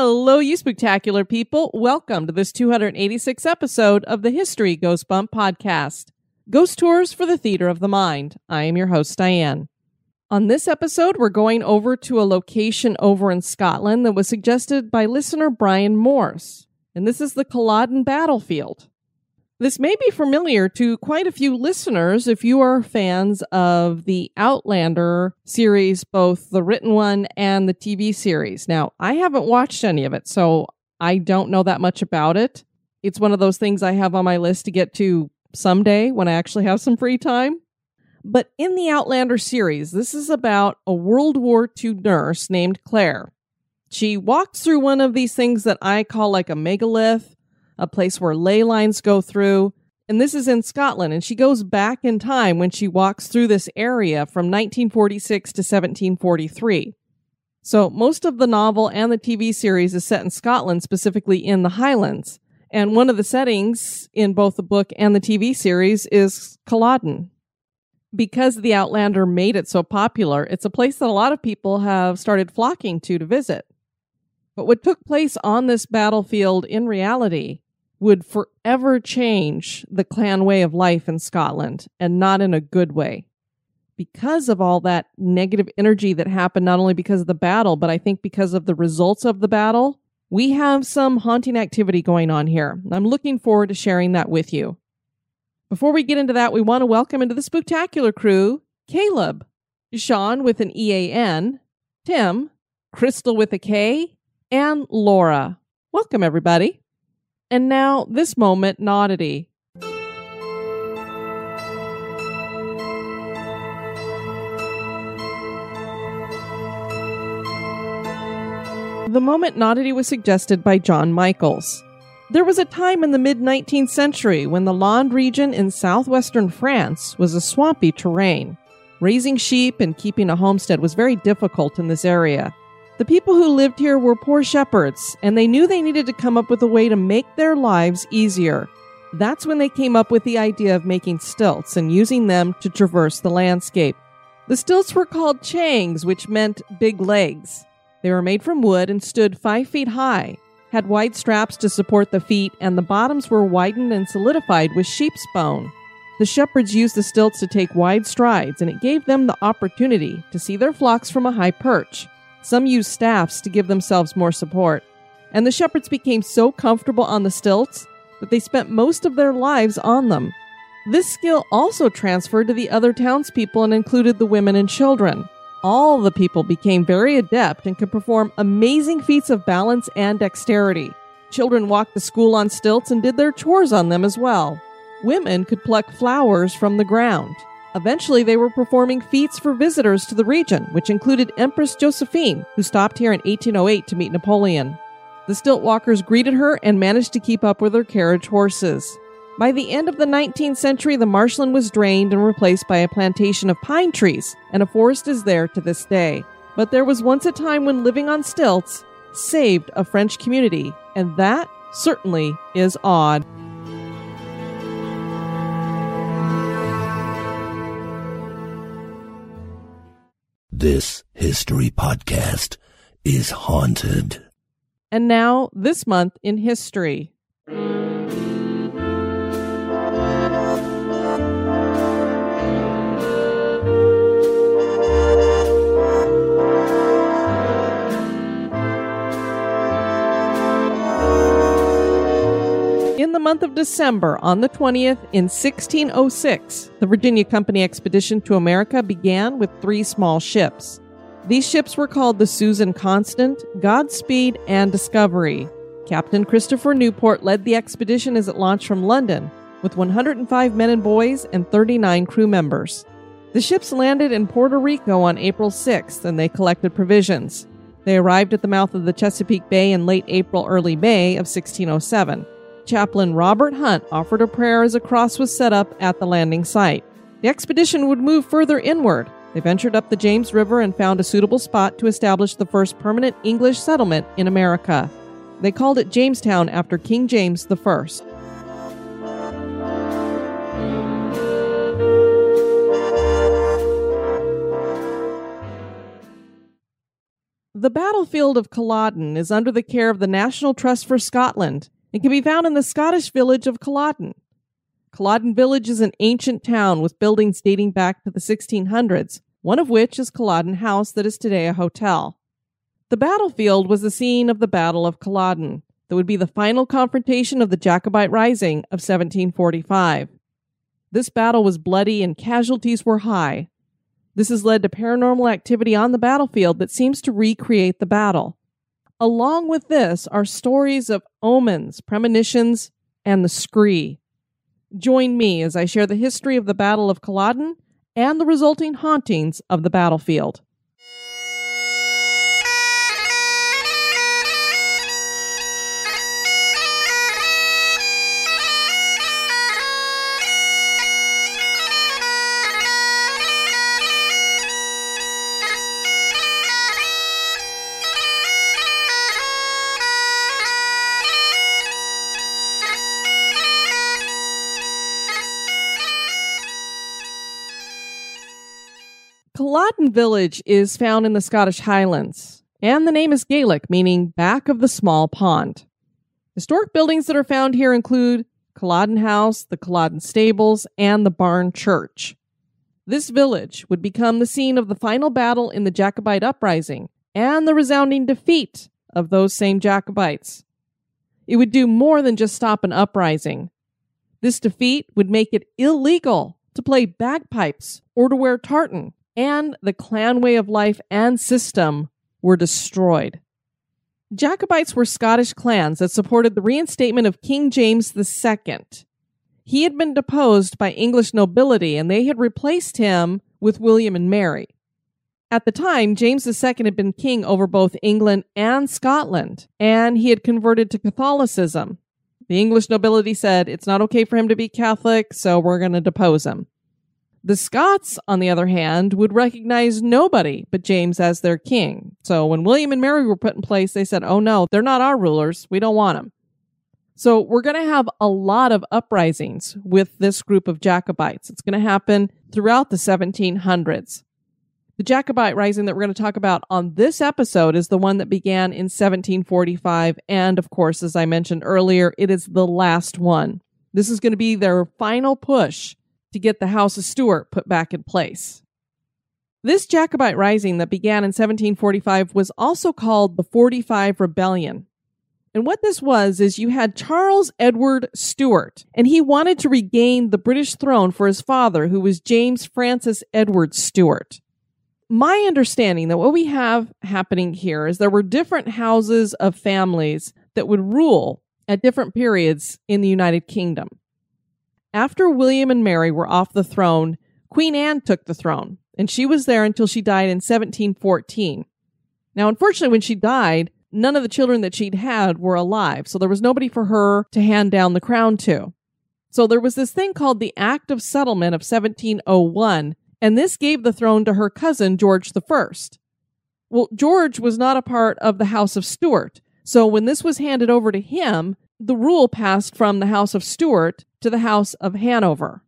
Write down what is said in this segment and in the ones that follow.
Hello, you spectacular people. Welcome to this 286th episode of the History Goes Bump podcast. Ghost Tours for the Theater of the Mind. I am your host, Diane. On this episode, we're going over to a location over in Scotland that was suggested by listener Brian Morse, and this is the Culloden Battlefield. This may be familiar to quite a few listeners if you are fans of the Outlander series, both the written one and the TV series. Now, I haven't watched any of it, so I don't know that much about it. It's one of those things I have on my list to get to someday when I actually have some free time. But in the Outlander series, this is about a World War II nurse named Claire. She walks through one of these things that I call like a megalith a place where ley lines go through. And this is in Scotland. And she goes back in time when she walks through this area from 1946 to 1743. So most of the novel and the TV series is set in Scotland, specifically in the Highlands. And one of the settings in both the book and the TV series is Culloden. Because the Outlander made it so popular, it's a place that a lot of people have started flocking to to visit. But what took place on this battlefield in reality would forever change the clan way of life in Scotland and not in a good way. Because of all that negative energy that happened, not only because of the battle, but I think because of the results of the battle, we have some haunting activity going on here. I'm looking forward to sharing that with you. Before we get into that, we want to welcome into the spectacular crew Caleb, Sean with an EAN, Tim, Crystal with a K, and Laura. Welcome, everybody. And now, this moment, oddity. The moment oddity was suggested by John Michaels. There was a time in the mid 19th century when the Landes region in southwestern France was a swampy terrain. Raising sheep and keeping a homestead was very difficult in this area. The people who lived here were poor shepherds, and they knew they needed to come up with a way to make their lives easier. That's when they came up with the idea of making stilts and using them to traverse the landscape. The stilts were called changs, which meant big legs. They were made from wood and stood five feet high, had wide straps to support the feet, and the bottoms were widened and solidified with sheep's bone. The shepherds used the stilts to take wide strides, and it gave them the opportunity to see their flocks from a high perch. Some used staffs to give themselves more support. And the shepherds became so comfortable on the stilts that they spent most of their lives on them. This skill also transferred to the other townspeople and included the women and children. All the people became very adept and could perform amazing feats of balance and dexterity. Children walked the school on stilts and did their chores on them as well. Women could pluck flowers from the ground. Eventually, they were performing feats for visitors to the region, which included Empress Josephine, who stopped here in 1808 to meet Napoleon. The stilt walkers greeted her and managed to keep up with her carriage horses. By the end of the 19th century, the marshland was drained and replaced by a plantation of pine trees, and a forest is there to this day. But there was once a time when living on stilts saved a French community, and that certainly is odd. This history podcast is haunted. And now, this month in history. The month of December, on the 20th, in 1606, the Virginia Company expedition to America began with three small ships. These ships were called the Susan Constant, Godspeed, and Discovery. Captain Christopher Newport led the expedition as it launched from London, with 105 men and boys and 39 crew members. The ships landed in Puerto Rico on April 6th and they collected provisions. They arrived at the mouth of the Chesapeake Bay in late April, early May of 1607. Chaplain Robert Hunt offered a prayer as a cross was set up at the landing site. The expedition would move further inward. They ventured up the James River and found a suitable spot to establish the first permanent English settlement in America. They called it Jamestown after King James I. The battlefield of Culloden is under the care of the National Trust for Scotland and can be found in the Scottish village of Culloden. Culloden Village is an ancient town with buildings dating back to the 1600s, one of which is Culloden House that is today a hotel. The battlefield was the scene of the Battle of Culloden, that would be the final confrontation of the Jacobite Rising of 1745. This battle was bloody and casualties were high, this has led to paranormal activity on the battlefield that seems to recreate the battle. Along with this are stories of omens, premonitions, and the scree. Join me as I share the history of the Battle of Culloden and the resulting hauntings of the battlefield. Culloden Village is found in the Scottish Highlands, and the name is Gaelic, meaning back of the small pond. Historic buildings that are found here include Culloden House, the Culloden Stables, and the Barn Church. This village would become the scene of the final battle in the Jacobite uprising and the resounding defeat of those same Jacobites. It would do more than just stop an uprising. This defeat would make it illegal to play bagpipes or to wear tartan and the clan way of life and system were destroyed. Jacobites were Scottish clans that supported the reinstatement of King James II. He had been deposed by English nobility and they had replaced him with William and Mary. At the time, James II had been king over both England and Scotland, and he had converted to Catholicism. The English nobility said it's not okay for him to be Catholic, so we're going to depose him. The Scots, on the other hand, would recognize nobody but James as their king. So when William and Mary were put in place, they said, oh no, they're not our rulers. We don't want them. So we're going to have a lot of uprisings with this group of Jacobites. It's going to happen throughout the 1700s. The Jacobite rising that we're going to talk about on this episode is the one that began in 1745. And of course, as I mentioned earlier, it is the last one. This is going to be their final push to get the House of Stuart put back in place. This Jacobite rising that began in 1745 was also called the 45 Rebellion. And what this was is you had Charles Edward Stuart, and he wanted to regain the British throne for his father, who was James Francis Edward Stuart. My understanding that what we have happening here is there were different houses of families that would rule at different periods in the United Kingdom. After William and Mary were off the throne, Queen Anne took the throne, and she was there until she died in 1714. Now, unfortunately, when she died, none of the children that she'd had were alive, so there was nobody for her to hand down the crown to. So there was this thing called the Act of Settlement of 1701, and this gave the throne to her cousin, George I. Well, George was not a part of the House of Stuart, so when this was handed over to him, the rule passed from the House of Stuart to the House of Hanover.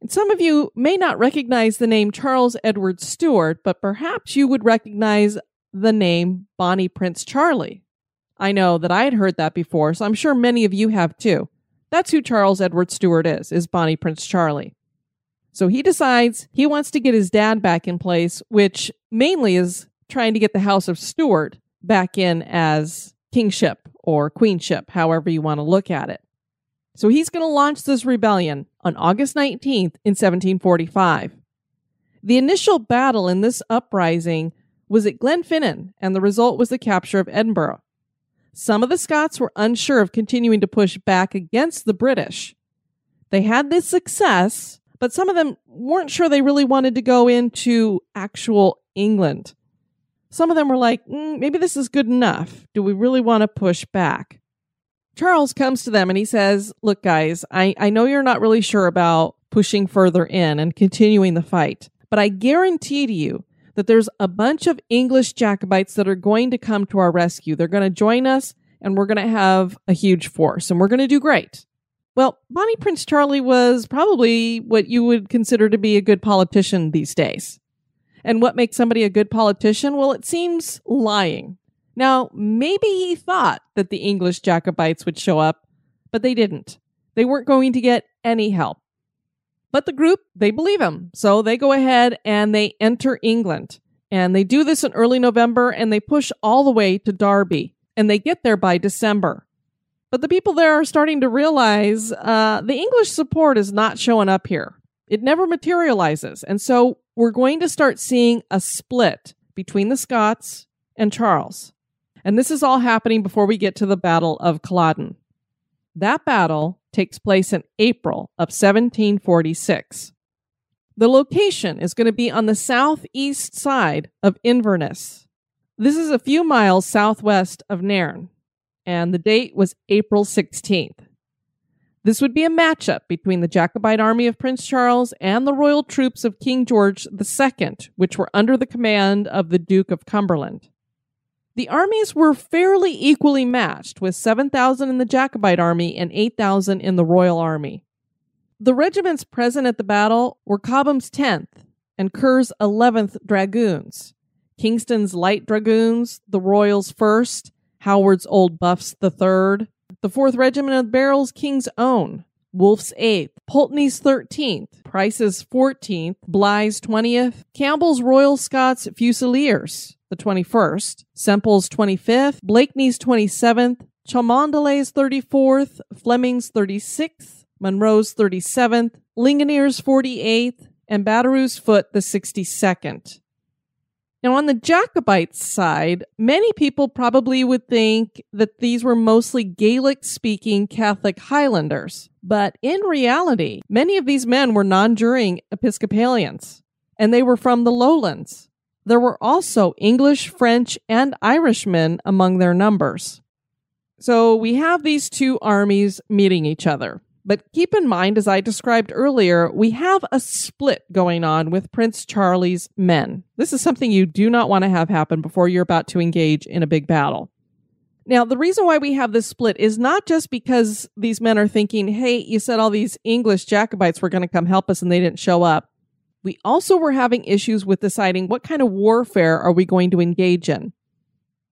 And some of you may not recognize the name Charles Edward Stuart, but perhaps you would recognize the name Bonnie Prince Charlie. I know that I had heard that before, so I'm sure many of you have too. That's who Charles Edward Stuart is, is Bonnie Prince Charlie. So he decides he wants to get his dad back in place, which mainly is trying to get the House of Stuart back in as kingship or queenship, however you want to look at it. So he's going to launch this rebellion on August 19th in 1745. The initial battle in this uprising was at Glenfinnan, and the result was the capture of Edinburgh. Some of the Scots were unsure of continuing to push back against the British. They had this success, but some of them weren't sure they really wanted to go into actual England. Some of them were like, mm, maybe this is good enough. Do we really want to push back? Charles comes to them and he says, Look, guys, I, I know you're not really sure about pushing further in and continuing the fight, but I guarantee to you that there's a bunch of English Jacobites that are going to come to our rescue. They're going to join us and we're going to have a huge force and we're going to do great. Well, Bonnie Prince Charlie was probably what you would consider to be a good politician these days. And what makes somebody a good politician? Well, it seems lying. Now, maybe he thought that the English Jacobites would show up, but they didn't. They weren't going to get any help. But the group, they believe him. So they go ahead and they enter England. And they do this in early November and they push all the way to Derby. And they get there by December. But the people there are starting to realize uh, the English support is not showing up here. It never materializes. And so we're going to start seeing a split between the Scots and Charles. And this is all happening before we get to the Battle of Culloden. That battle takes place in April of 1746. The location is going to be on the southeast side of Inverness. This is a few miles southwest of Nairn, and the date was April 16th. This would be a matchup between the Jacobite army of Prince Charles and the royal troops of King George II, which were under the command of the Duke of Cumberland. The armies were fairly equally matched, with 7,000 in the Jacobite army and 8,000 in the Royal Army. The regiments present at the battle were Cobham's 10th and Kerr's 11th Dragoons, Kingston's Light Dragoons, the Royals 1st, Howard's Old Buffs the 3rd, the 4th Regiment of Barrell's King's Own, Wolfe's 8th, Pulteney's 13th, Price's 14th, Bligh's 20th, Campbell's Royal Scots Fusiliers, the 21st, Semple's 25th, Blakeney's 27th, Cholmondeley's 34th, Fleming's 36th, Monro's 37th, Ligonier's 48th, and Battereau's Foot the 62nd. Now, on the Jacobite side, many people probably would think that these were mostly Gaelic speaking Catholic Highlanders. But in reality, many of these men were non juring Episcopalians, and they were from the lowlands. There were also English, French, and Irishmen among their numbers. So we have these two armies meeting each other. But keep in mind, as I described earlier, we have a split going on with Prince Charlie's men. This is something you do not want to have happen before you're about to engage in a big battle. Now, the reason why we have this split is not just because these men are thinking, hey, you said all these English Jacobites were going to come help us and they didn't show up. We also were having issues with deciding what kind of warfare are we going to engage in.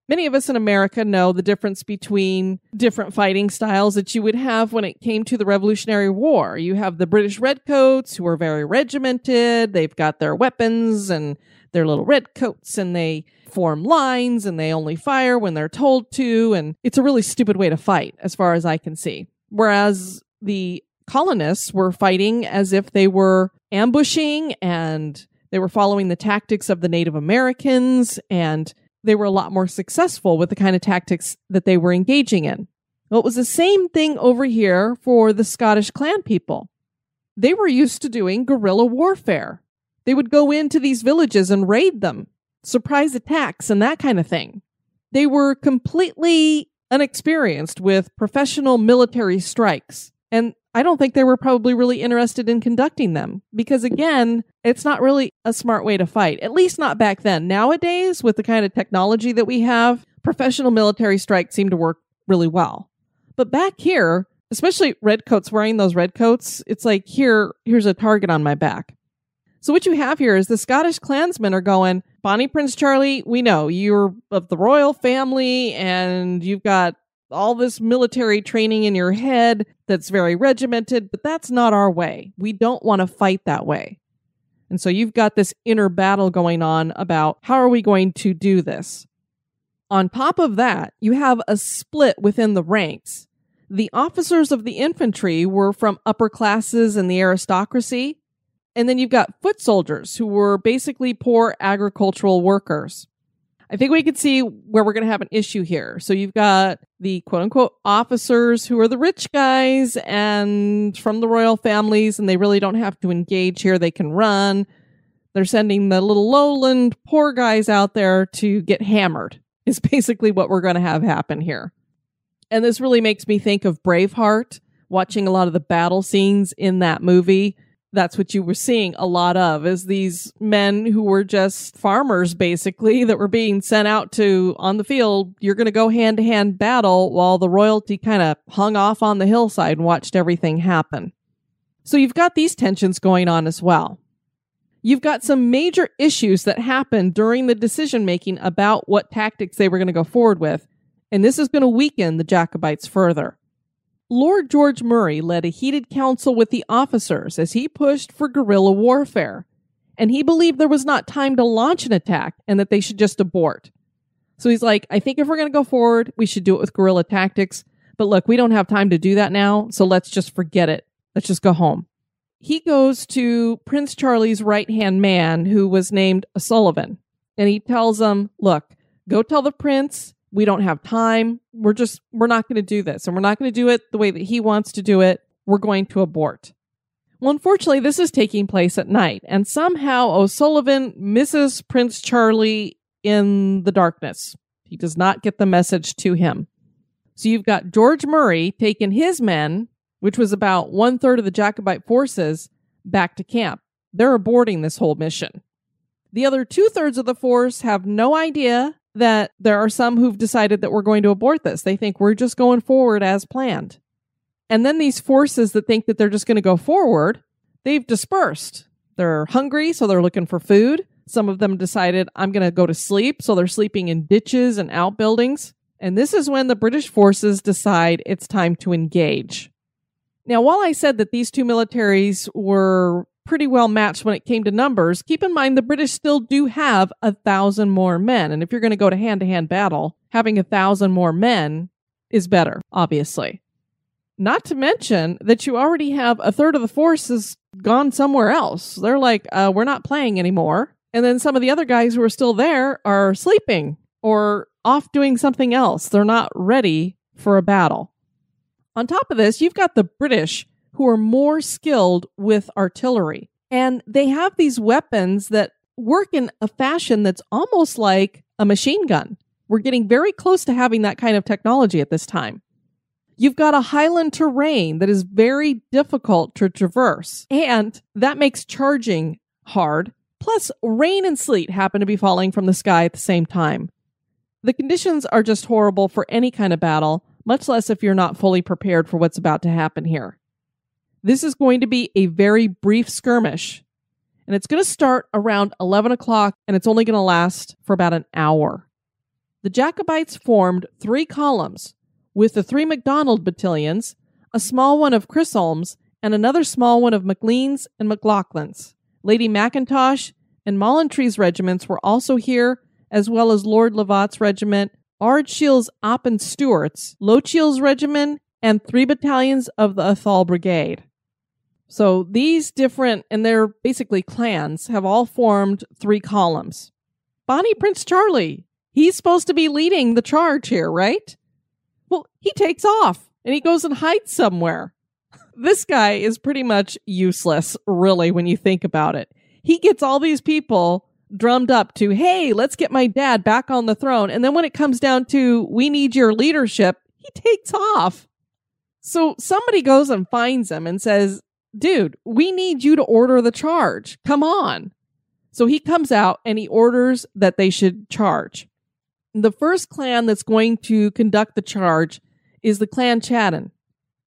Many of us in America know the difference between different fighting styles that you would have when it came to the Revolutionary War. You have the British Redcoats who are very regimented. They've got their weapons and their little redcoats and they form lines and they only fire when they're told to. And it's a really stupid way to fight as far as I can see. Whereas the colonists were fighting as if they were ambushing and they were following the tactics of the Native Americans and they were a lot more successful with the kind of tactics that they were engaging in. Well, it was the same thing over here for the Scottish clan people. They were used to doing guerrilla warfare. They would go into these villages and raid them, surprise attacks, and that kind of thing. They were completely unexperienced with professional military strikes. And I don't think they were probably really interested in conducting them because, again, it's not really a smart way to fight, at least not back then. Nowadays, with the kind of technology that we have, professional military strikes seem to work really well. But back here, especially redcoats wearing those redcoats, it's like, here, here's a target on my back. So what you have here is the Scottish clansmen are going, Bonnie Prince Charlie, we know you're of the royal family and you've got all this military training in your head that's very regimented, but that's not our way. We don't want to fight that way. And so you've got this inner battle going on about how are we going to do this? On top of that, you have a split within the ranks. the officers of the infantry were from upper classes and the aristocracy. And then you've got foot soldiers who were basically poor agricultural workers. I think we could see where we're going to have an issue here. So you've got the quote unquote officers who are the rich guys and from the royal families, and they really don't have to engage here. They can run. They're sending the little lowland poor guys out there to get hammered, is basically what we're going to have happen here. And this really makes me think of Braveheart, watching a lot of the battle scenes in that movie that's what you were seeing a lot of is these men who were just farmers basically that were being sent out to on the field you're going to go hand to hand battle while the royalty kind of hung off on the hillside and watched everything happen. So you've got these tensions going on as well. You've got some major issues that happened during the decision making about what tactics they were going to go forward with and this is going to weaken the jacobites further Lord George Murray led a heated council with the officers as he pushed for guerrilla warfare, and he believed there was not time to launch an attack and that they should just abort. So he's like, I think if we're going to go forward, we should do it with guerrilla tactics. But look, we don't have time to do that now, so let's just forget it. Let's just go home. He goes to Prince Charlie's right hand man, who was named Sullivan, and he tells him, Look, go tell the prince we don't have time. We're just, we're not going to do this. And we're not going to do it the way that he wants to do it. We're going to abort. Well, unfortunately, this is taking place at night. And somehow O'Sullivan misses Prince Charlie in the darkness. He does not get the message to him. So you've got George Murray taking his men, which was about one third of the Jacobite forces, back to camp. They're aborting this whole mission. The other two thirds of the force have no idea that there are some who've decided that we're going to abort this. They think we're just going forward as planned. And then these forces that think that they're just going to go forward, they've dispersed. They're hungry, so they're looking for food. Some of them decided, I'm going to go to sleep, so they're sleeping in ditches and outbuildings. And this is when the British forces decide it's time to engage. Now, while I said that these two militaries were pretty well matched when it came to numbers, keep in mind the British still do have a thousand more men. And if you're going to go to hand to hand battle, having a thousand more men is better, obviously. Not to mention that you already have a third of the force has gone somewhere else. They're like, uh, we're not playing anymore. And then some of the other guys who are still there are sleeping or off doing something else. They're not ready for a battle. On top of this, you've got the British who are more skilled with artillery. And they have these weapons that work in a fashion that's almost like a machine gun. We're getting very close to having that kind of technology at this time. You've got a highland terrain that is very difficult to traverse, and that makes charging hard. Plus, rain and sleet happen to be falling from the sky at the same time. The conditions are just horrible for any kind of battle, much less if you're not fully prepared for what's about to happen here. This is going to be a very brief skirmish, and it's going to start around 11 o'clock and it's only going to last for about an hour. The Jacobites formed three columns with the three MacDonald battalions, a small one of Chisholm's, and another small one of Maclean's and McLaughlin's. Lady Mackintosh and Monaltrie's regiments were also here, as well as Lord Lovat's regiment, Ardshiel's Appin Stewart's, Lochiel's regiment, and three battalions of the Atholl Brigade. So these different, and they're basically clans, have all formed three columns. Bonnie Prince Charlie, he's supposed to be leading the charge here, right? Well, he takes off and he goes and hides somewhere. This guy is pretty much useless, really, when you think about it. He gets all these people drummed up to, hey, let's get my dad back on the throne. And then when it comes down to, we need your leadership, he takes off. So somebody goes and finds him and says, dude, we need you to order the charge. Come on. So he comes out and he orders that they should charge. The first clan that's going to conduct the charge is the clan Chattan.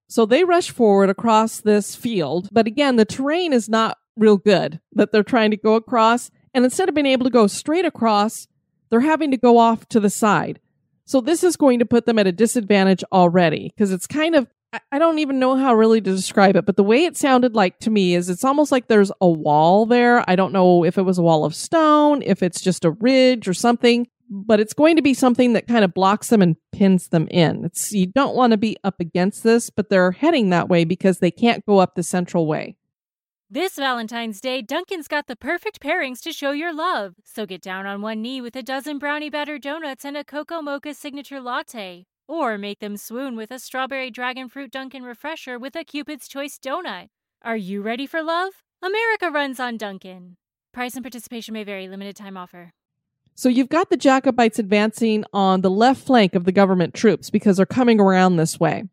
So they rush forward across this field, but again, the terrain is not real good that they're trying to go across. And instead of being able to go straight across, they're having to go off to the side. So this is going to put them at a disadvantage already because it's kind of I don't even know how really to describe it, but the way it sounded like to me is it's almost like there's a wall there. I don't know if it was a wall of stone, if it's just a ridge or something, but it's going to be something that kind of blocks them and pins them in. It's you don't want to be up against this, but they're heading that way because they can't go up the central way. This Valentine's Day, Dunkin's got the perfect pairings to show your love. So get down on one knee with a dozen brownie batter donuts and a cocoa mocha signature latte. Or make them swoon with a strawberry dragon fruit Dunkin' refresher with a Cupid's Choice donut. Are you ready for love? America runs on Dunkin'. Price and participation may vary, limited time offer. So you've got the Jacobites advancing on the left flank of the government troops because they're coming around this way.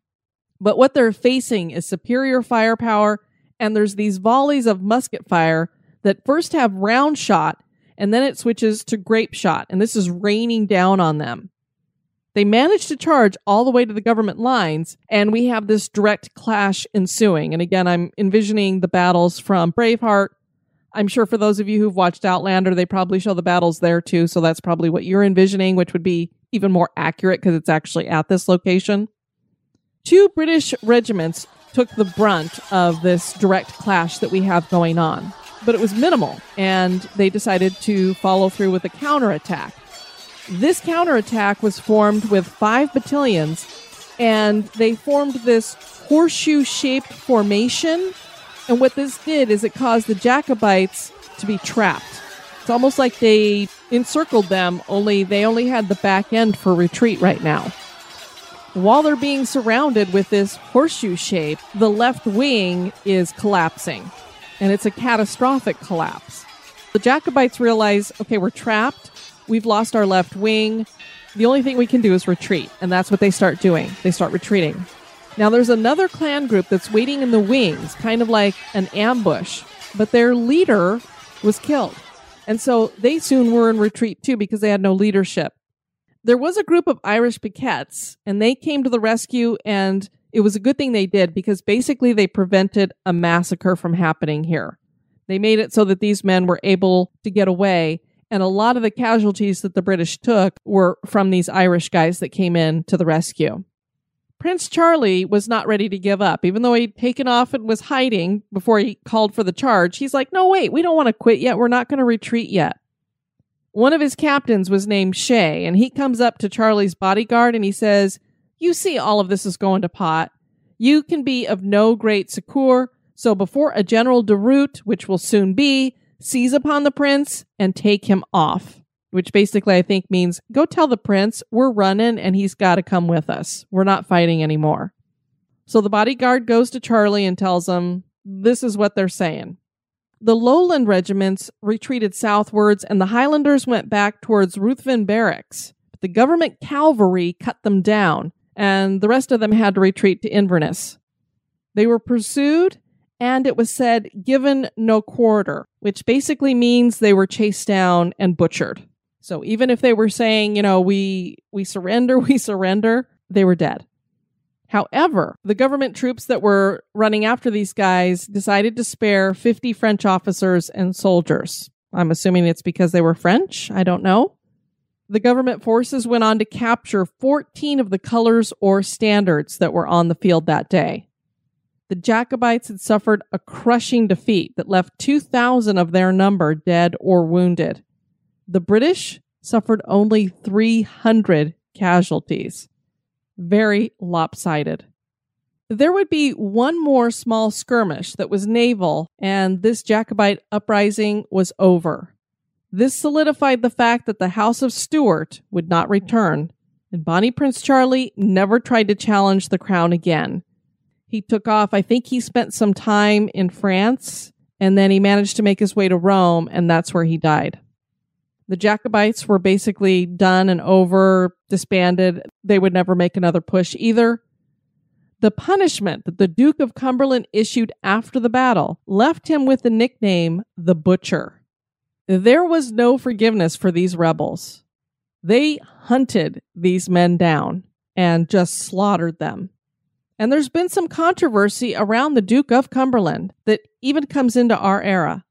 But what they're facing is superior firepower and there's these volleys of musket fire that first have round shot and then it switches to grape shot and this is raining down on them they manage to charge all the way to the government lines and we have this direct clash ensuing and again i'm envisioning the battles from braveheart i'm sure for those of you who've watched outlander they probably show the battles there too so that's probably what you're envisioning which would be even more accurate because it's actually at this location two british regiments took the brunt of this direct clash that we have going on. But it was minimal, and they decided to follow through with a counterattack. This counterattack was formed with five battalions, and they formed this horseshoe shaped formation. And what this did is it caused the Jacobites to be trapped. It's almost like they encircled them, only they only had the back end for retreat right now. While they're being surrounded with this horseshoe shape, the left wing is collapsing, and it's a catastrophic collapse. The Jacobites realize okay, we're trapped, we've lost our left wing. The only thing we can do is retreat, and that's what they start doing. They start retreating. Now, there's another clan group that's waiting in the wings, kind of like an ambush, but their leader was killed. And so they soon were in retreat too because they had no leadership there was a group of Irish Picquets, and they came to the rescue, and it was a good thing they did because basically they prevented a massacre from happening here. They made it so that these men were able to get away, and a lot of the casualties that the British took were from these Irish guys that came in to the rescue. Prince Charlie was not ready to give up. Even though he'd taken off and was hiding before he called for the charge, he's like, No, wait, we don't want to quit yet. We're not going to retreat yet. One of his captains was named Shea, and he comes up to Charlie's bodyguard and he says, You see, all of this is going to pot. You can be of no great succor, so before a general déroute, which will soon be, seize upon the prince and take him off. Which basically I think means go tell the prince we're running and he's got to come with us. We're not fighting anymore. So the bodyguard goes to Charlie and tells him, This is what they're saying. The lowland regiments retreated southwards and the Highlanders went back towards Ruthven Barracks. But the government cavalry cut them down, and the rest of them had to retreat to Inverness. They were pursued, and it was said given no quarter, which basically means they were chased down and butchered. So even if they were saying, you know, we we surrender, we surrender, they were dead. However, the government troops that were running after these guys decided to spare 50 French officers and soldiers. I'm assuming it's because they were French. I don't know. The government forces went on to capture 14 of the colors or standards that were on the field that day. The Jacobites had suffered a crushing defeat that left 2,000 of their number dead or wounded. The British suffered only 300 casualties very lopsided. There would be one more small skirmish that was naval, and this Jacobite uprising was over. This solidified the fact that the House of Stuart would not return, and Bonnie Prince Charlie never tried to challenge the crown again. He took off, I think he spent some time in France, and then he managed to make his way to Rome, and that's where he died. The Jacobites were basically done and over, disbanded. They would never make another push either. The punishment that the Duke of Cumberland issued after the battle left him with the nickname the Butcher. There was no forgiveness for these rebels. They hunted these men down and just slaughtered them. And there's been some controversy around the Duke of Cumberland that even comes into our era.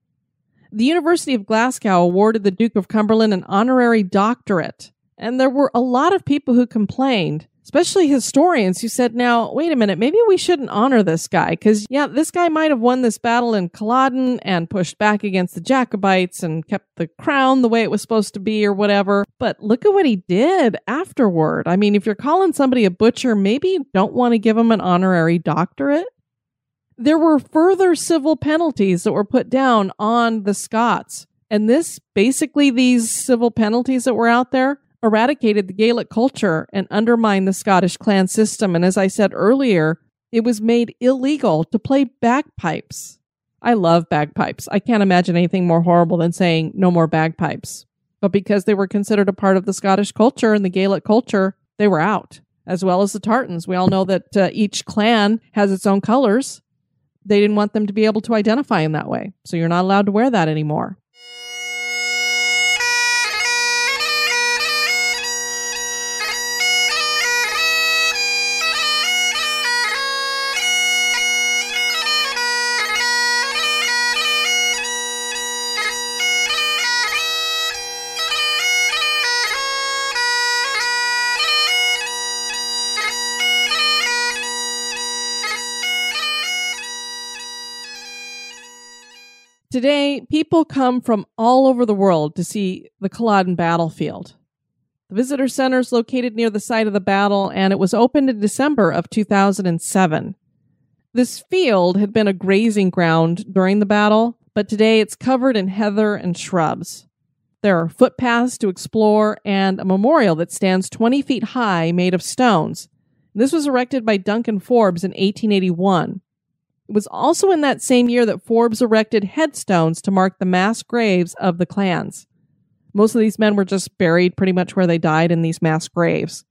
The University of Glasgow awarded the Duke of Cumberland an honorary doctorate, and there were a lot of people who complained, especially historians who said, now, wait a minute, maybe we shouldn't honor this guy because, yeah, this guy might have won this battle in Culloden and pushed back against the Jacobites and kept the crown the way it was supposed to be or whatever. But look at what he did afterward. I mean, if you're calling somebody a butcher, maybe you don't want to give him an honorary doctorate. There were further civil penalties that were put down on the Scots. And this, basically, these civil penalties that were out there, eradicated the Gaelic culture and undermined the Scottish clan system. And as I said earlier, it was made illegal to play bagpipes. I love bagpipes. I can't imagine anything more horrible than saying no more bagpipes. But because they were considered a part of the Scottish culture and the Gaelic culture, they were out, as well as the tartans. We all know that uh, each clan has its own colors. They didn't want them to be able to identify in that way. So you're not allowed to wear that anymore. Today, people come from all over the world to see the Culloden battlefield. The visitor center is located near the site of the battle, and it was opened in December of 2007. This field had been a grazing ground during the battle, but today it's covered in heather and shrubs. There are footpaths to explore and a memorial that stands 20 feet high made of stones. This was erected by Duncan Forbes in 1881. It was also in that same year that Forbes erected headstones to mark the mass graves of the clans. Most of these men were just buried pretty much where they died in these mass graves.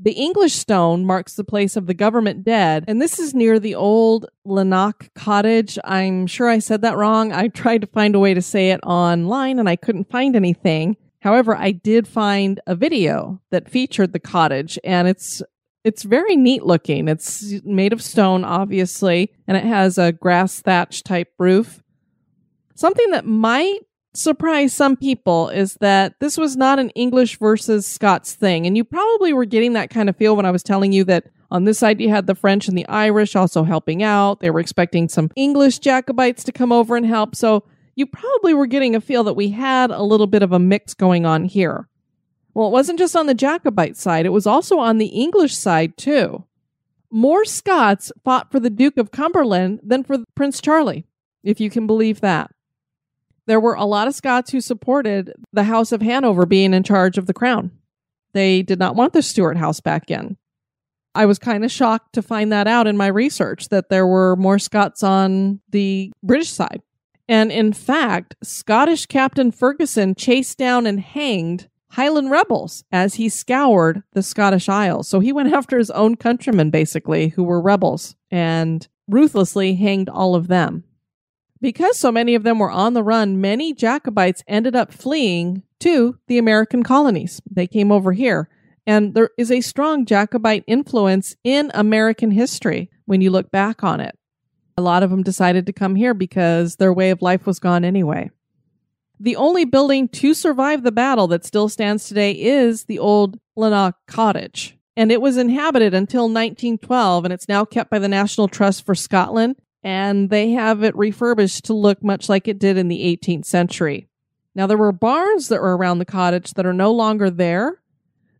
The English stone marks the place of the government dead, and this is near the old Lanark cottage. I'm sure I said that wrong. I tried to find a way to say it online and I couldn't find anything. However, I did find a video that featured the cottage, and it's it's very neat looking. It's made of stone, obviously, and it has a grass thatch type roof. Something that might surprise some people is that this was not an English versus Scots thing. And you probably were getting that kind of feel when I was telling you that on this side you had the French and the Irish also helping out. They were expecting some English Jacobites to come over and help. So you probably were getting a feel that we had a little bit of a mix going on here. Well, it wasn't just on the Jacobite side, it was also on the English side, too. More Scots fought for the Duke of Cumberland than for Prince Charlie, if you can believe that. There were a lot of Scots who supported the House of Hanover being in charge of the crown. They did not want the Stuart House back in. I was kind of shocked to find that out in my research that there were more Scots on the British side. And in fact, Scottish Captain Ferguson chased down and hanged Highland rebels as he scoured the Scottish Isles. So he went after his own countrymen, basically, who were rebels, and ruthlessly hanged all of them. Because so many of them were on the run, many Jacobites ended up fleeing to the American colonies. They came over here. And there is a strong Jacobite influence in American history when you look back on it. A lot of them decided to come here because their way of life was gone anyway. The only building to survive the battle that still stands today is the old Lanark Cottage. And it was inhabited until 1912, and it's now kept by the National Trust for Scotland. And they have it refurbished to look much like it did in the 18th century. Now, there were barns that were around the cottage that are no longer there.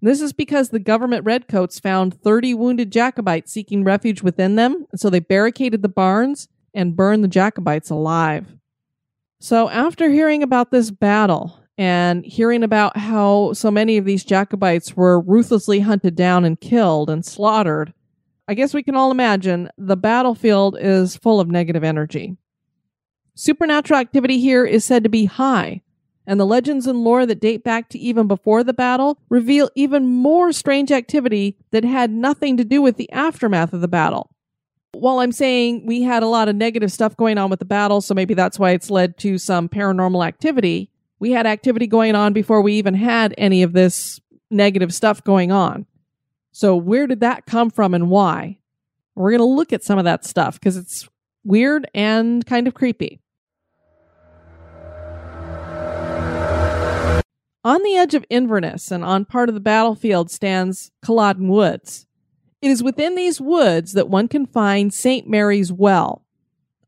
This is because the government redcoats found 30 wounded Jacobites seeking refuge within them, and so they barricaded the barns and burned the Jacobites alive. So, after hearing about this battle and hearing about how so many of these Jacobites were ruthlessly hunted down and killed and slaughtered, I guess we can all imagine the battlefield is full of negative energy. Supernatural activity here is said to be high, and the legends and lore that date back to even before the battle reveal even more strange activity that had nothing to do with the aftermath of the battle while I'm saying we had a lot of negative stuff going on with the battle, so maybe that's why it's led to some paranormal activity, we had activity going on before we even had any of this negative stuff going on. So, where did that come from and why? We're going to look at some of that stuff because it's weird and kind of creepy. On the edge of Inverness and on part of the battlefield stands Culloden Woods. It is within these woods that one can find St. Mary's Well.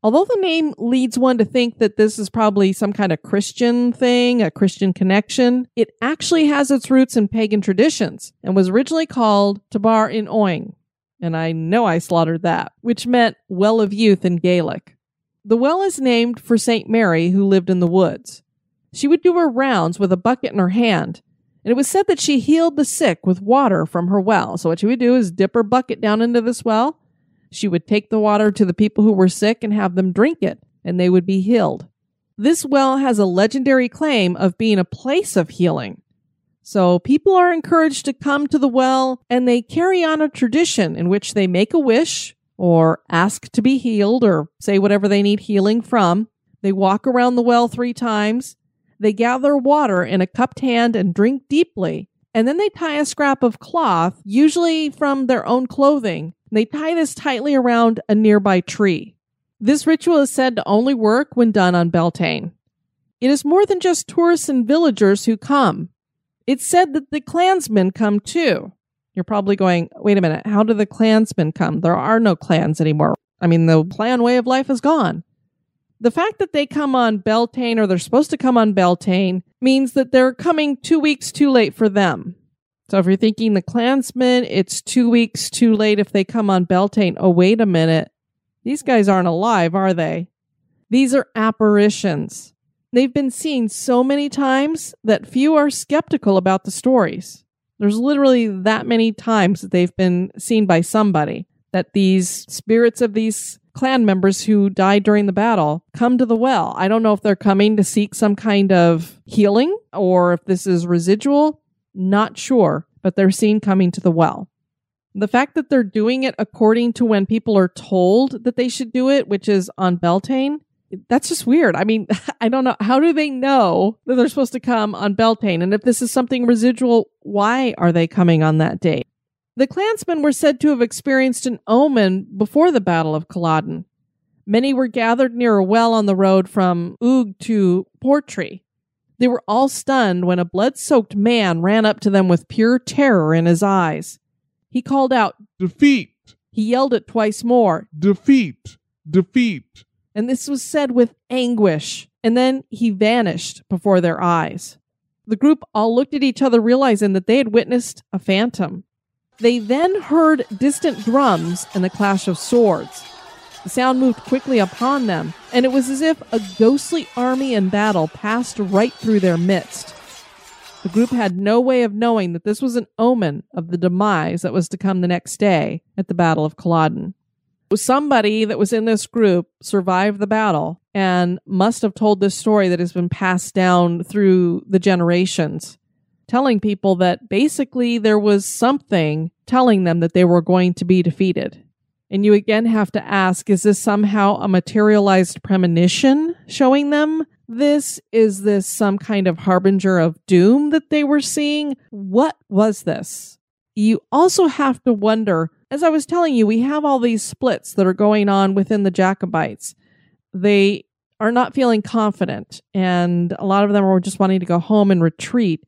Although the name leads one to think that this is probably some kind of Christian thing, a Christian connection, it actually has its roots in pagan traditions and was originally called Tabar in Oing. And I know I slaughtered that, which meant Well of Youth in Gaelic. The well is named for St. Mary, who lived in the woods. She would do her rounds with a bucket in her hand, and it was said that she healed the sick with water from her well. So, what she would do is dip her bucket down into this well she would take the water to the people who were sick and have them drink it, and they would be healed. This well has a legendary claim of being a place of healing. So people are encouraged to come to the well and they carry on a tradition in which they make a wish or ask to be healed or say whatever they need healing from. They walk around the well three times. They gather water in a cupped hand and drink deeply. And then they tie a scrap of cloth, usually from their own clothing, they tie this tightly around a nearby tree. This ritual is said to only work when done on Beltane. It is more than just tourists and villagers who come. It's said that the clansmen come too. You're probably going, wait a minute, how do the clansmen come? There are no clans anymore. I mean, the clan way of life is gone. The fact that they come on Beltane or they're supposed to come on Beltane means that they're coming two weeks too late for them. So if you're thinking the clansmen, it's two weeks too late if they come on Beltane. Oh, wait a minute. These guys aren't alive, are they? These are apparitions. They've been seen so many times that few are skeptical about the stories. There's literally that many times that they've been seen by somebody that these spirits of these clan members who died during the battle come to the well. I don't know if they're coming to seek some kind of healing or if this is residual. Not sure, but they're seen coming to the well. The fact that they're doing it according to when people are told that they should do it, which is on Beltane, that's just weird. I mean, I don't know. How do they know that they're supposed to come on Beltane? And if this is something residual, why are they coming on that date? The clansmen were said to have experienced an omen before the Battle of Culloden. Many were gathered near a well on the road from Uig to Portree. They were all stunned when a blood soaked man ran up to them with pure terror in his eyes. He called out, Defeat! He yelled it twice more, Defeat! Defeat! And this was said with anguish, and then he vanished before their eyes. The group all looked at each other, realizing that they had witnessed a phantom. They then heard distant drums and the clash of swords. The sound moved quickly upon them, and it was as if a ghostly army in battle passed right through their midst. The group had no way of knowing that this was an omen of the demise that was to come the next day at the Battle of Culloden. Somebody that was in this group survived the battle and must have told this story that has been passed down through the generations, telling people that basically there was something telling them that they were going to be defeated. And you again have to ask is this somehow a materialized premonition showing them this? Is this some kind of harbinger of doom that they were seeing? What was this? You also have to wonder, as I was telling you, we have all these splits that are going on within the Jacobites. They are not feeling confident, and a lot of them are just wanting to go home and retreat.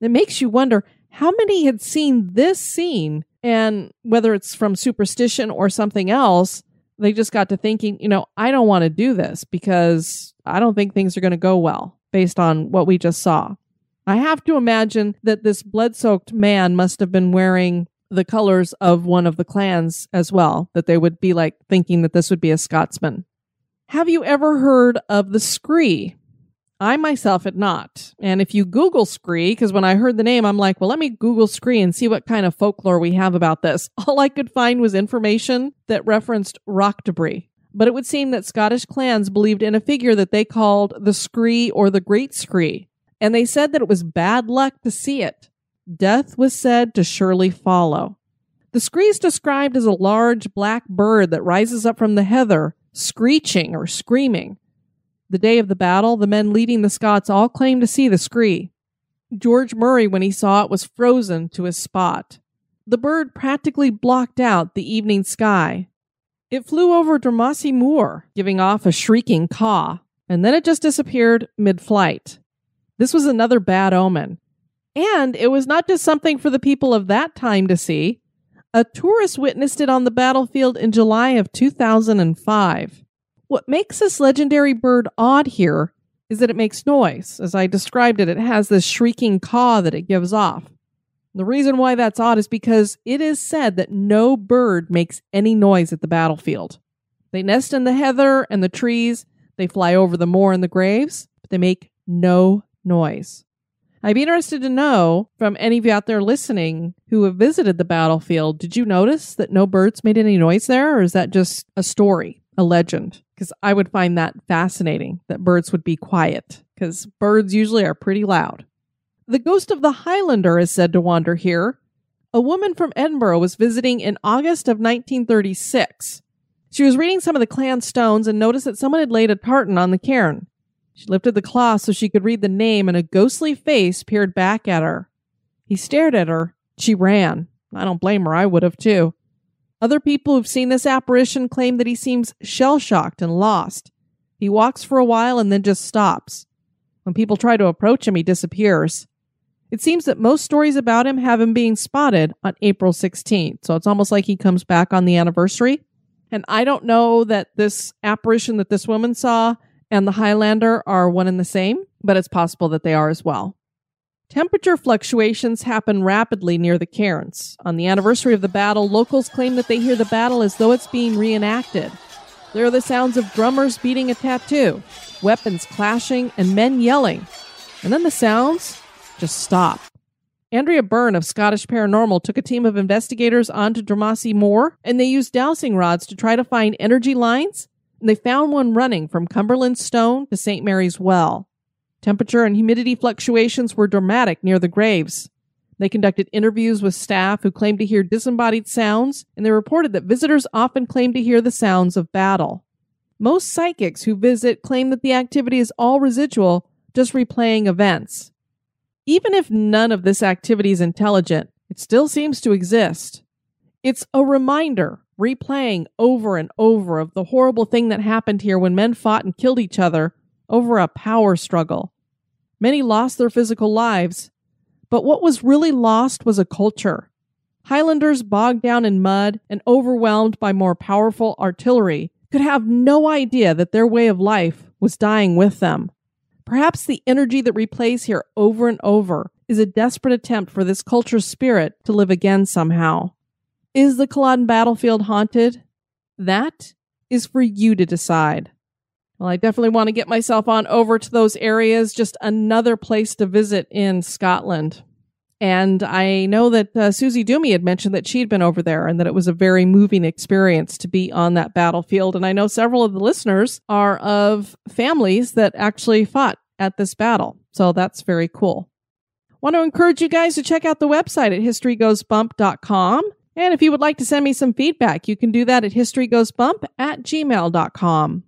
It makes you wonder how many had seen this scene and whether it's from superstition or something else, they just got to thinking, you know, I don't want to do this because I don't think things are going to go well based on what we just saw. I have to imagine that this blood soaked man must have been wearing the colors of one of the clans as well, that they would be like thinking that this would be a Scotsman. Have you ever heard of the Skree? I myself had not. And if you Google Scree, because when I heard the name, I'm like, well, let me Google Scree and see what kind of folklore we have about this. All I could find was information that referenced rock debris. But it would seem that Scottish clans believed in a figure that they called the Scree or the Great Scree. And they said that it was bad luck to see it. Death was said to surely follow. The Skree is described as a large black bird that rises up from the heather, screeching or screaming. The day of the battle, the men leading the Scots all claimed to see the scree. George Murray, when he saw it, was frozen to his spot. The bird practically blocked out the evening sky. It flew over Drumossie Moor, giving off a shrieking caw, and then it just disappeared mid flight. This was another bad omen. And it was not just something for the people of that time to see. A tourist witnessed it on the battlefield in July of 2005. What makes this legendary bird odd here is that it makes noise. As I described it, it has this shrieking caw that it gives off. The reason why that's odd is because it is said that no bird makes any noise at the battlefield. They nest in the heather and the trees, they fly over the moor and the graves, but they make no noise. I'd be interested to know from any of you out there listening who have visited the battlefield, did you notice that no birds made any noise there, or is that just a story, a legend? Because I would find that fascinating that birds would be quiet, because birds usually are pretty loud. The ghost of the Highlander is said to wander here. A woman from Edinburgh was visiting in August of 1936. She was reading some of the clan stones and noticed that someone had laid a tartan on the cairn. She lifted the cloth so she could read the name, and a ghostly face peered back at her. He stared at her. She ran. I don't blame her, I would have too. Other people who've seen this apparition claim that he seems shell shocked and lost. He walks for a while and then just stops. When people try to approach him, he disappears. It seems that most stories about him have him being spotted on April 16th, so it's almost like he comes back on the anniversary. And I don't know that this apparition that this woman saw and the Highlander are one and the same, but it's possible that they are as well. Temperature fluctuations happen rapidly near the cairns. On the anniversary of the battle, locals claim that they hear the battle as though it's being reenacted. There are the sounds of drummers beating a tattoo, weapons clashing, and men yelling. And then the sounds just stop. Andrea Byrne of Scottish Paranormal took a team of investigators onto Drumossie Moor, and they used dowsing rods to try to find energy lines and they found one running from Cumberland Stone to St. Mary's Well. Temperature and humidity fluctuations were dramatic near the graves. They conducted interviews with staff who claimed to hear disembodied sounds, and they reported that visitors often claim to hear the sounds of battle. Most psychics who visit claim that the activity is all residual, just replaying events. Even if none of this activity is intelligent, it still seems to exist. It's a reminder replaying over and over of the horrible thing that happened here when men fought and killed each other over a power struggle. Many lost their physical lives, but what was really lost was a culture. Highlanders bogged down in mud and overwhelmed by more powerful artillery could have no idea that their way of life was dying with them. Perhaps the energy that replays here over and over is a desperate attempt for this culture's spirit to live again somehow. Is the Culloden battlefield haunted? That is for you to decide. Well, I definitely want to get myself on over to those areas, just another place to visit in Scotland. And I know that uh, Susie Doomy had mentioned that she'd been over there and that it was a very moving experience to be on that battlefield. And I know several of the listeners are of families that actually fought at this battle. So that's very cool. Want to encourage you guys to check out the website at historygoesbump.com. And if you would like to send me some feedback, you can do that at historygoesbump at gmail.com.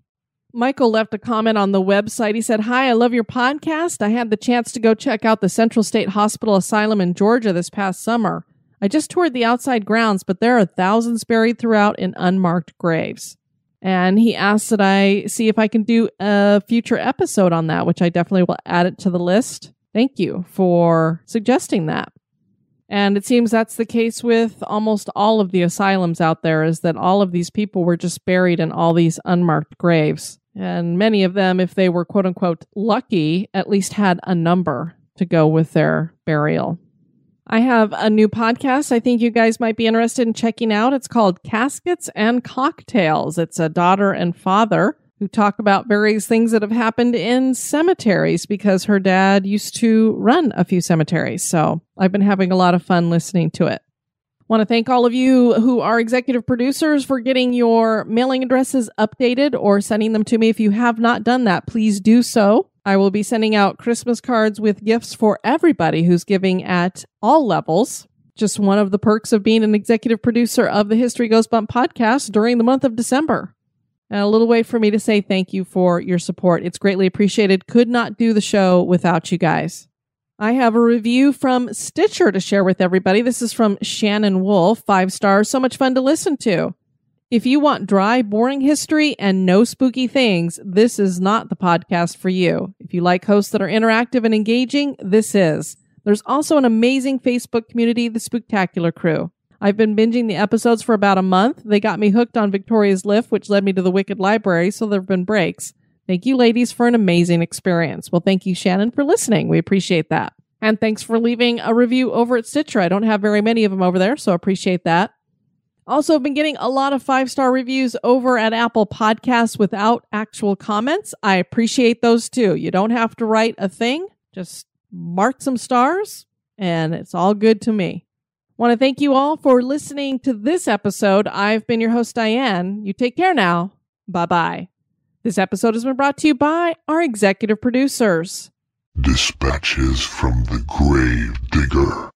Michael left a comment on the website. He said, Hi, I love your podcast. I had the chance to go check out the Central State Hospital Asylum in Georgia this past summer. I just toured the outside grounds, but there are thousands buried throughout in unmarked graves. And he asked that I see if I can do a future episode on that, which I definitely will add it to the list. Thank you for suggesting that. And it seems that's the case with almost all of the asylums out there is that all of these people were just buried in all these unmarked graves. And many of them, if they were quote unquote lucky, at least had a number to go with their burial. I have a new podcast I think you guys might be interested in checking out. It's called Caskets and Cocktails. It's a daughter and father who talk about various things that have happened in cemeteries because her dad used to run a few cemeteries. So I've been having a lot of fun listening to it. Want to thank all of you who are executive producers for getting your mailing addresses updated or sending them to me. If you have not done that, please do so. I will be sending out Christmas cards with gifts for everybody who's giving at all levels. Just one of the perks of being an executive producer of the History Goes Bump podcast during the month of December. And a little way for me to say thank you for your support. It's greatly appreciated. Could not do the show without you guys. I have a review from Stitcher to share with everybody. This is from Shannon Wolf, five stars. So much fun to listen to. If you want dry, boring history and no spooky things, this is not the podcast for you. If you like hosts that are interactive and engaging, this is. There's also an amazing Facebook community, the Spooktacular Crew. I've been binging the episodes for about a month. They got me hooked on Victoria's Lift, which led me to the Wicked Library, so there have been breaks. Thank you, ladies, for an amazing experience. Well, thank you, Shannon, for listening. We appreciate that. And thanks for leaving a review over at Stitcher. I don't have very many of them over there, so appreciate that. Also, I've been getting a lot of five star reviews over at Apple Podcasts without actual comments. I appreciate those too. You don't have to write a thing, just mark some stars, and it's all good to me. Want to thank you all for listening to this episode. I've been your host, Diane. You take care now. Bye bye. This episode has been brought to you by our executive producers. Dispatches from the Grave Digger.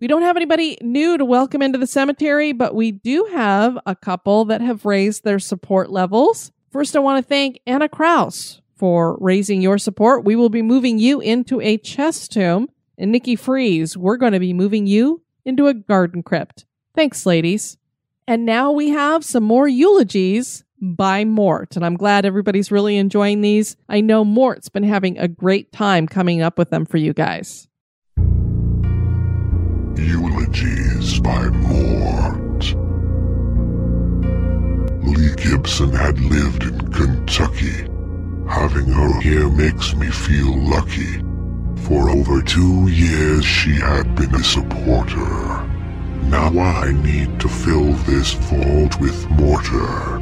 We don't have anybody new to welcome into the cemetery, but we do have a couple that have raised their support levels. First, I want to thank Anna Kraus for raising your support. We will be moving you into a chest tomb. And Nikki Freeze, we're going to be moving you into a garden crypt. Thanks, ladies. And now we have some more eulogies by Mort. And I'm glad everybody's really enjoying these. I know Mort's been having a great time coming up with them for you guys. Eulogies by Mort. Lee Gibson had lived in Kentucky. Having her here makes me feel lucky. For over two years she had been a supporter. Now I need to fill this vault with mortar.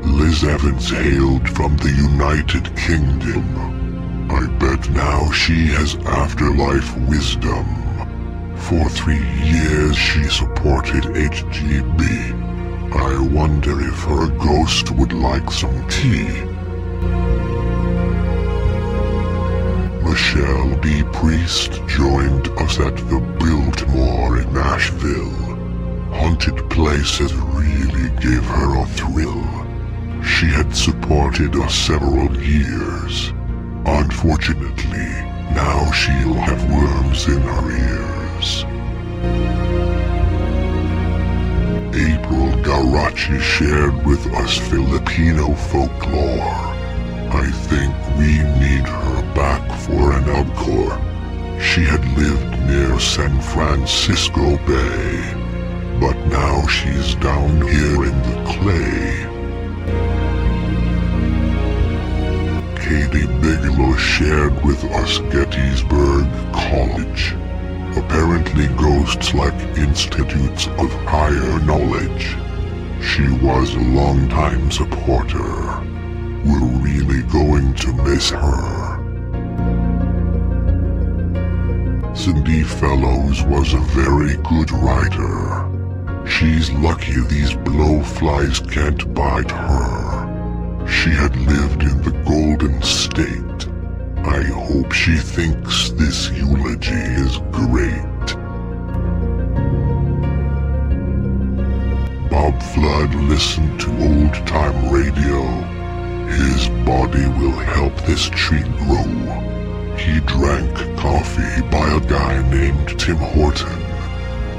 Liz Evans hailed from the United Kingdom. I bet now she has afterlife wisdom. For three years she supported HGB. I wonder if her ghost would like some tea. Michelle B. Priest joined us at the Biltmore in Asheville. Haunted places really gave her a thrill. She had supported us several years. Unfortunately, now she'll have worms in her ears. April Garachi shared with us Filipino folklore. I think we need her back for an encore. She had lived near San Francisco Bay, but now she's down here in the clay. Katie Bigelow shared with us Gettysburg College. Apparently ghosts like institutes of higher knowledge. She was a longtime supporter. We're really going to miss her. Cindy Fellows was a very good writer. She's lucky these blowflies can't bite her. She had lived in the Golden State. I hope she thinks this eulogy is great. Bob Flood listened to old-time radio. His body will help this tree grow. He drank coffee by a guy named Tim Horton.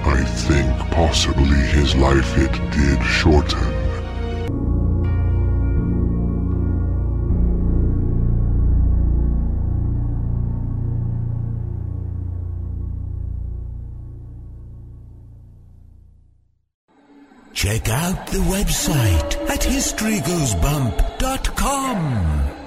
I think possibly his life it did shorten. Check out the website at historygoesbump.com.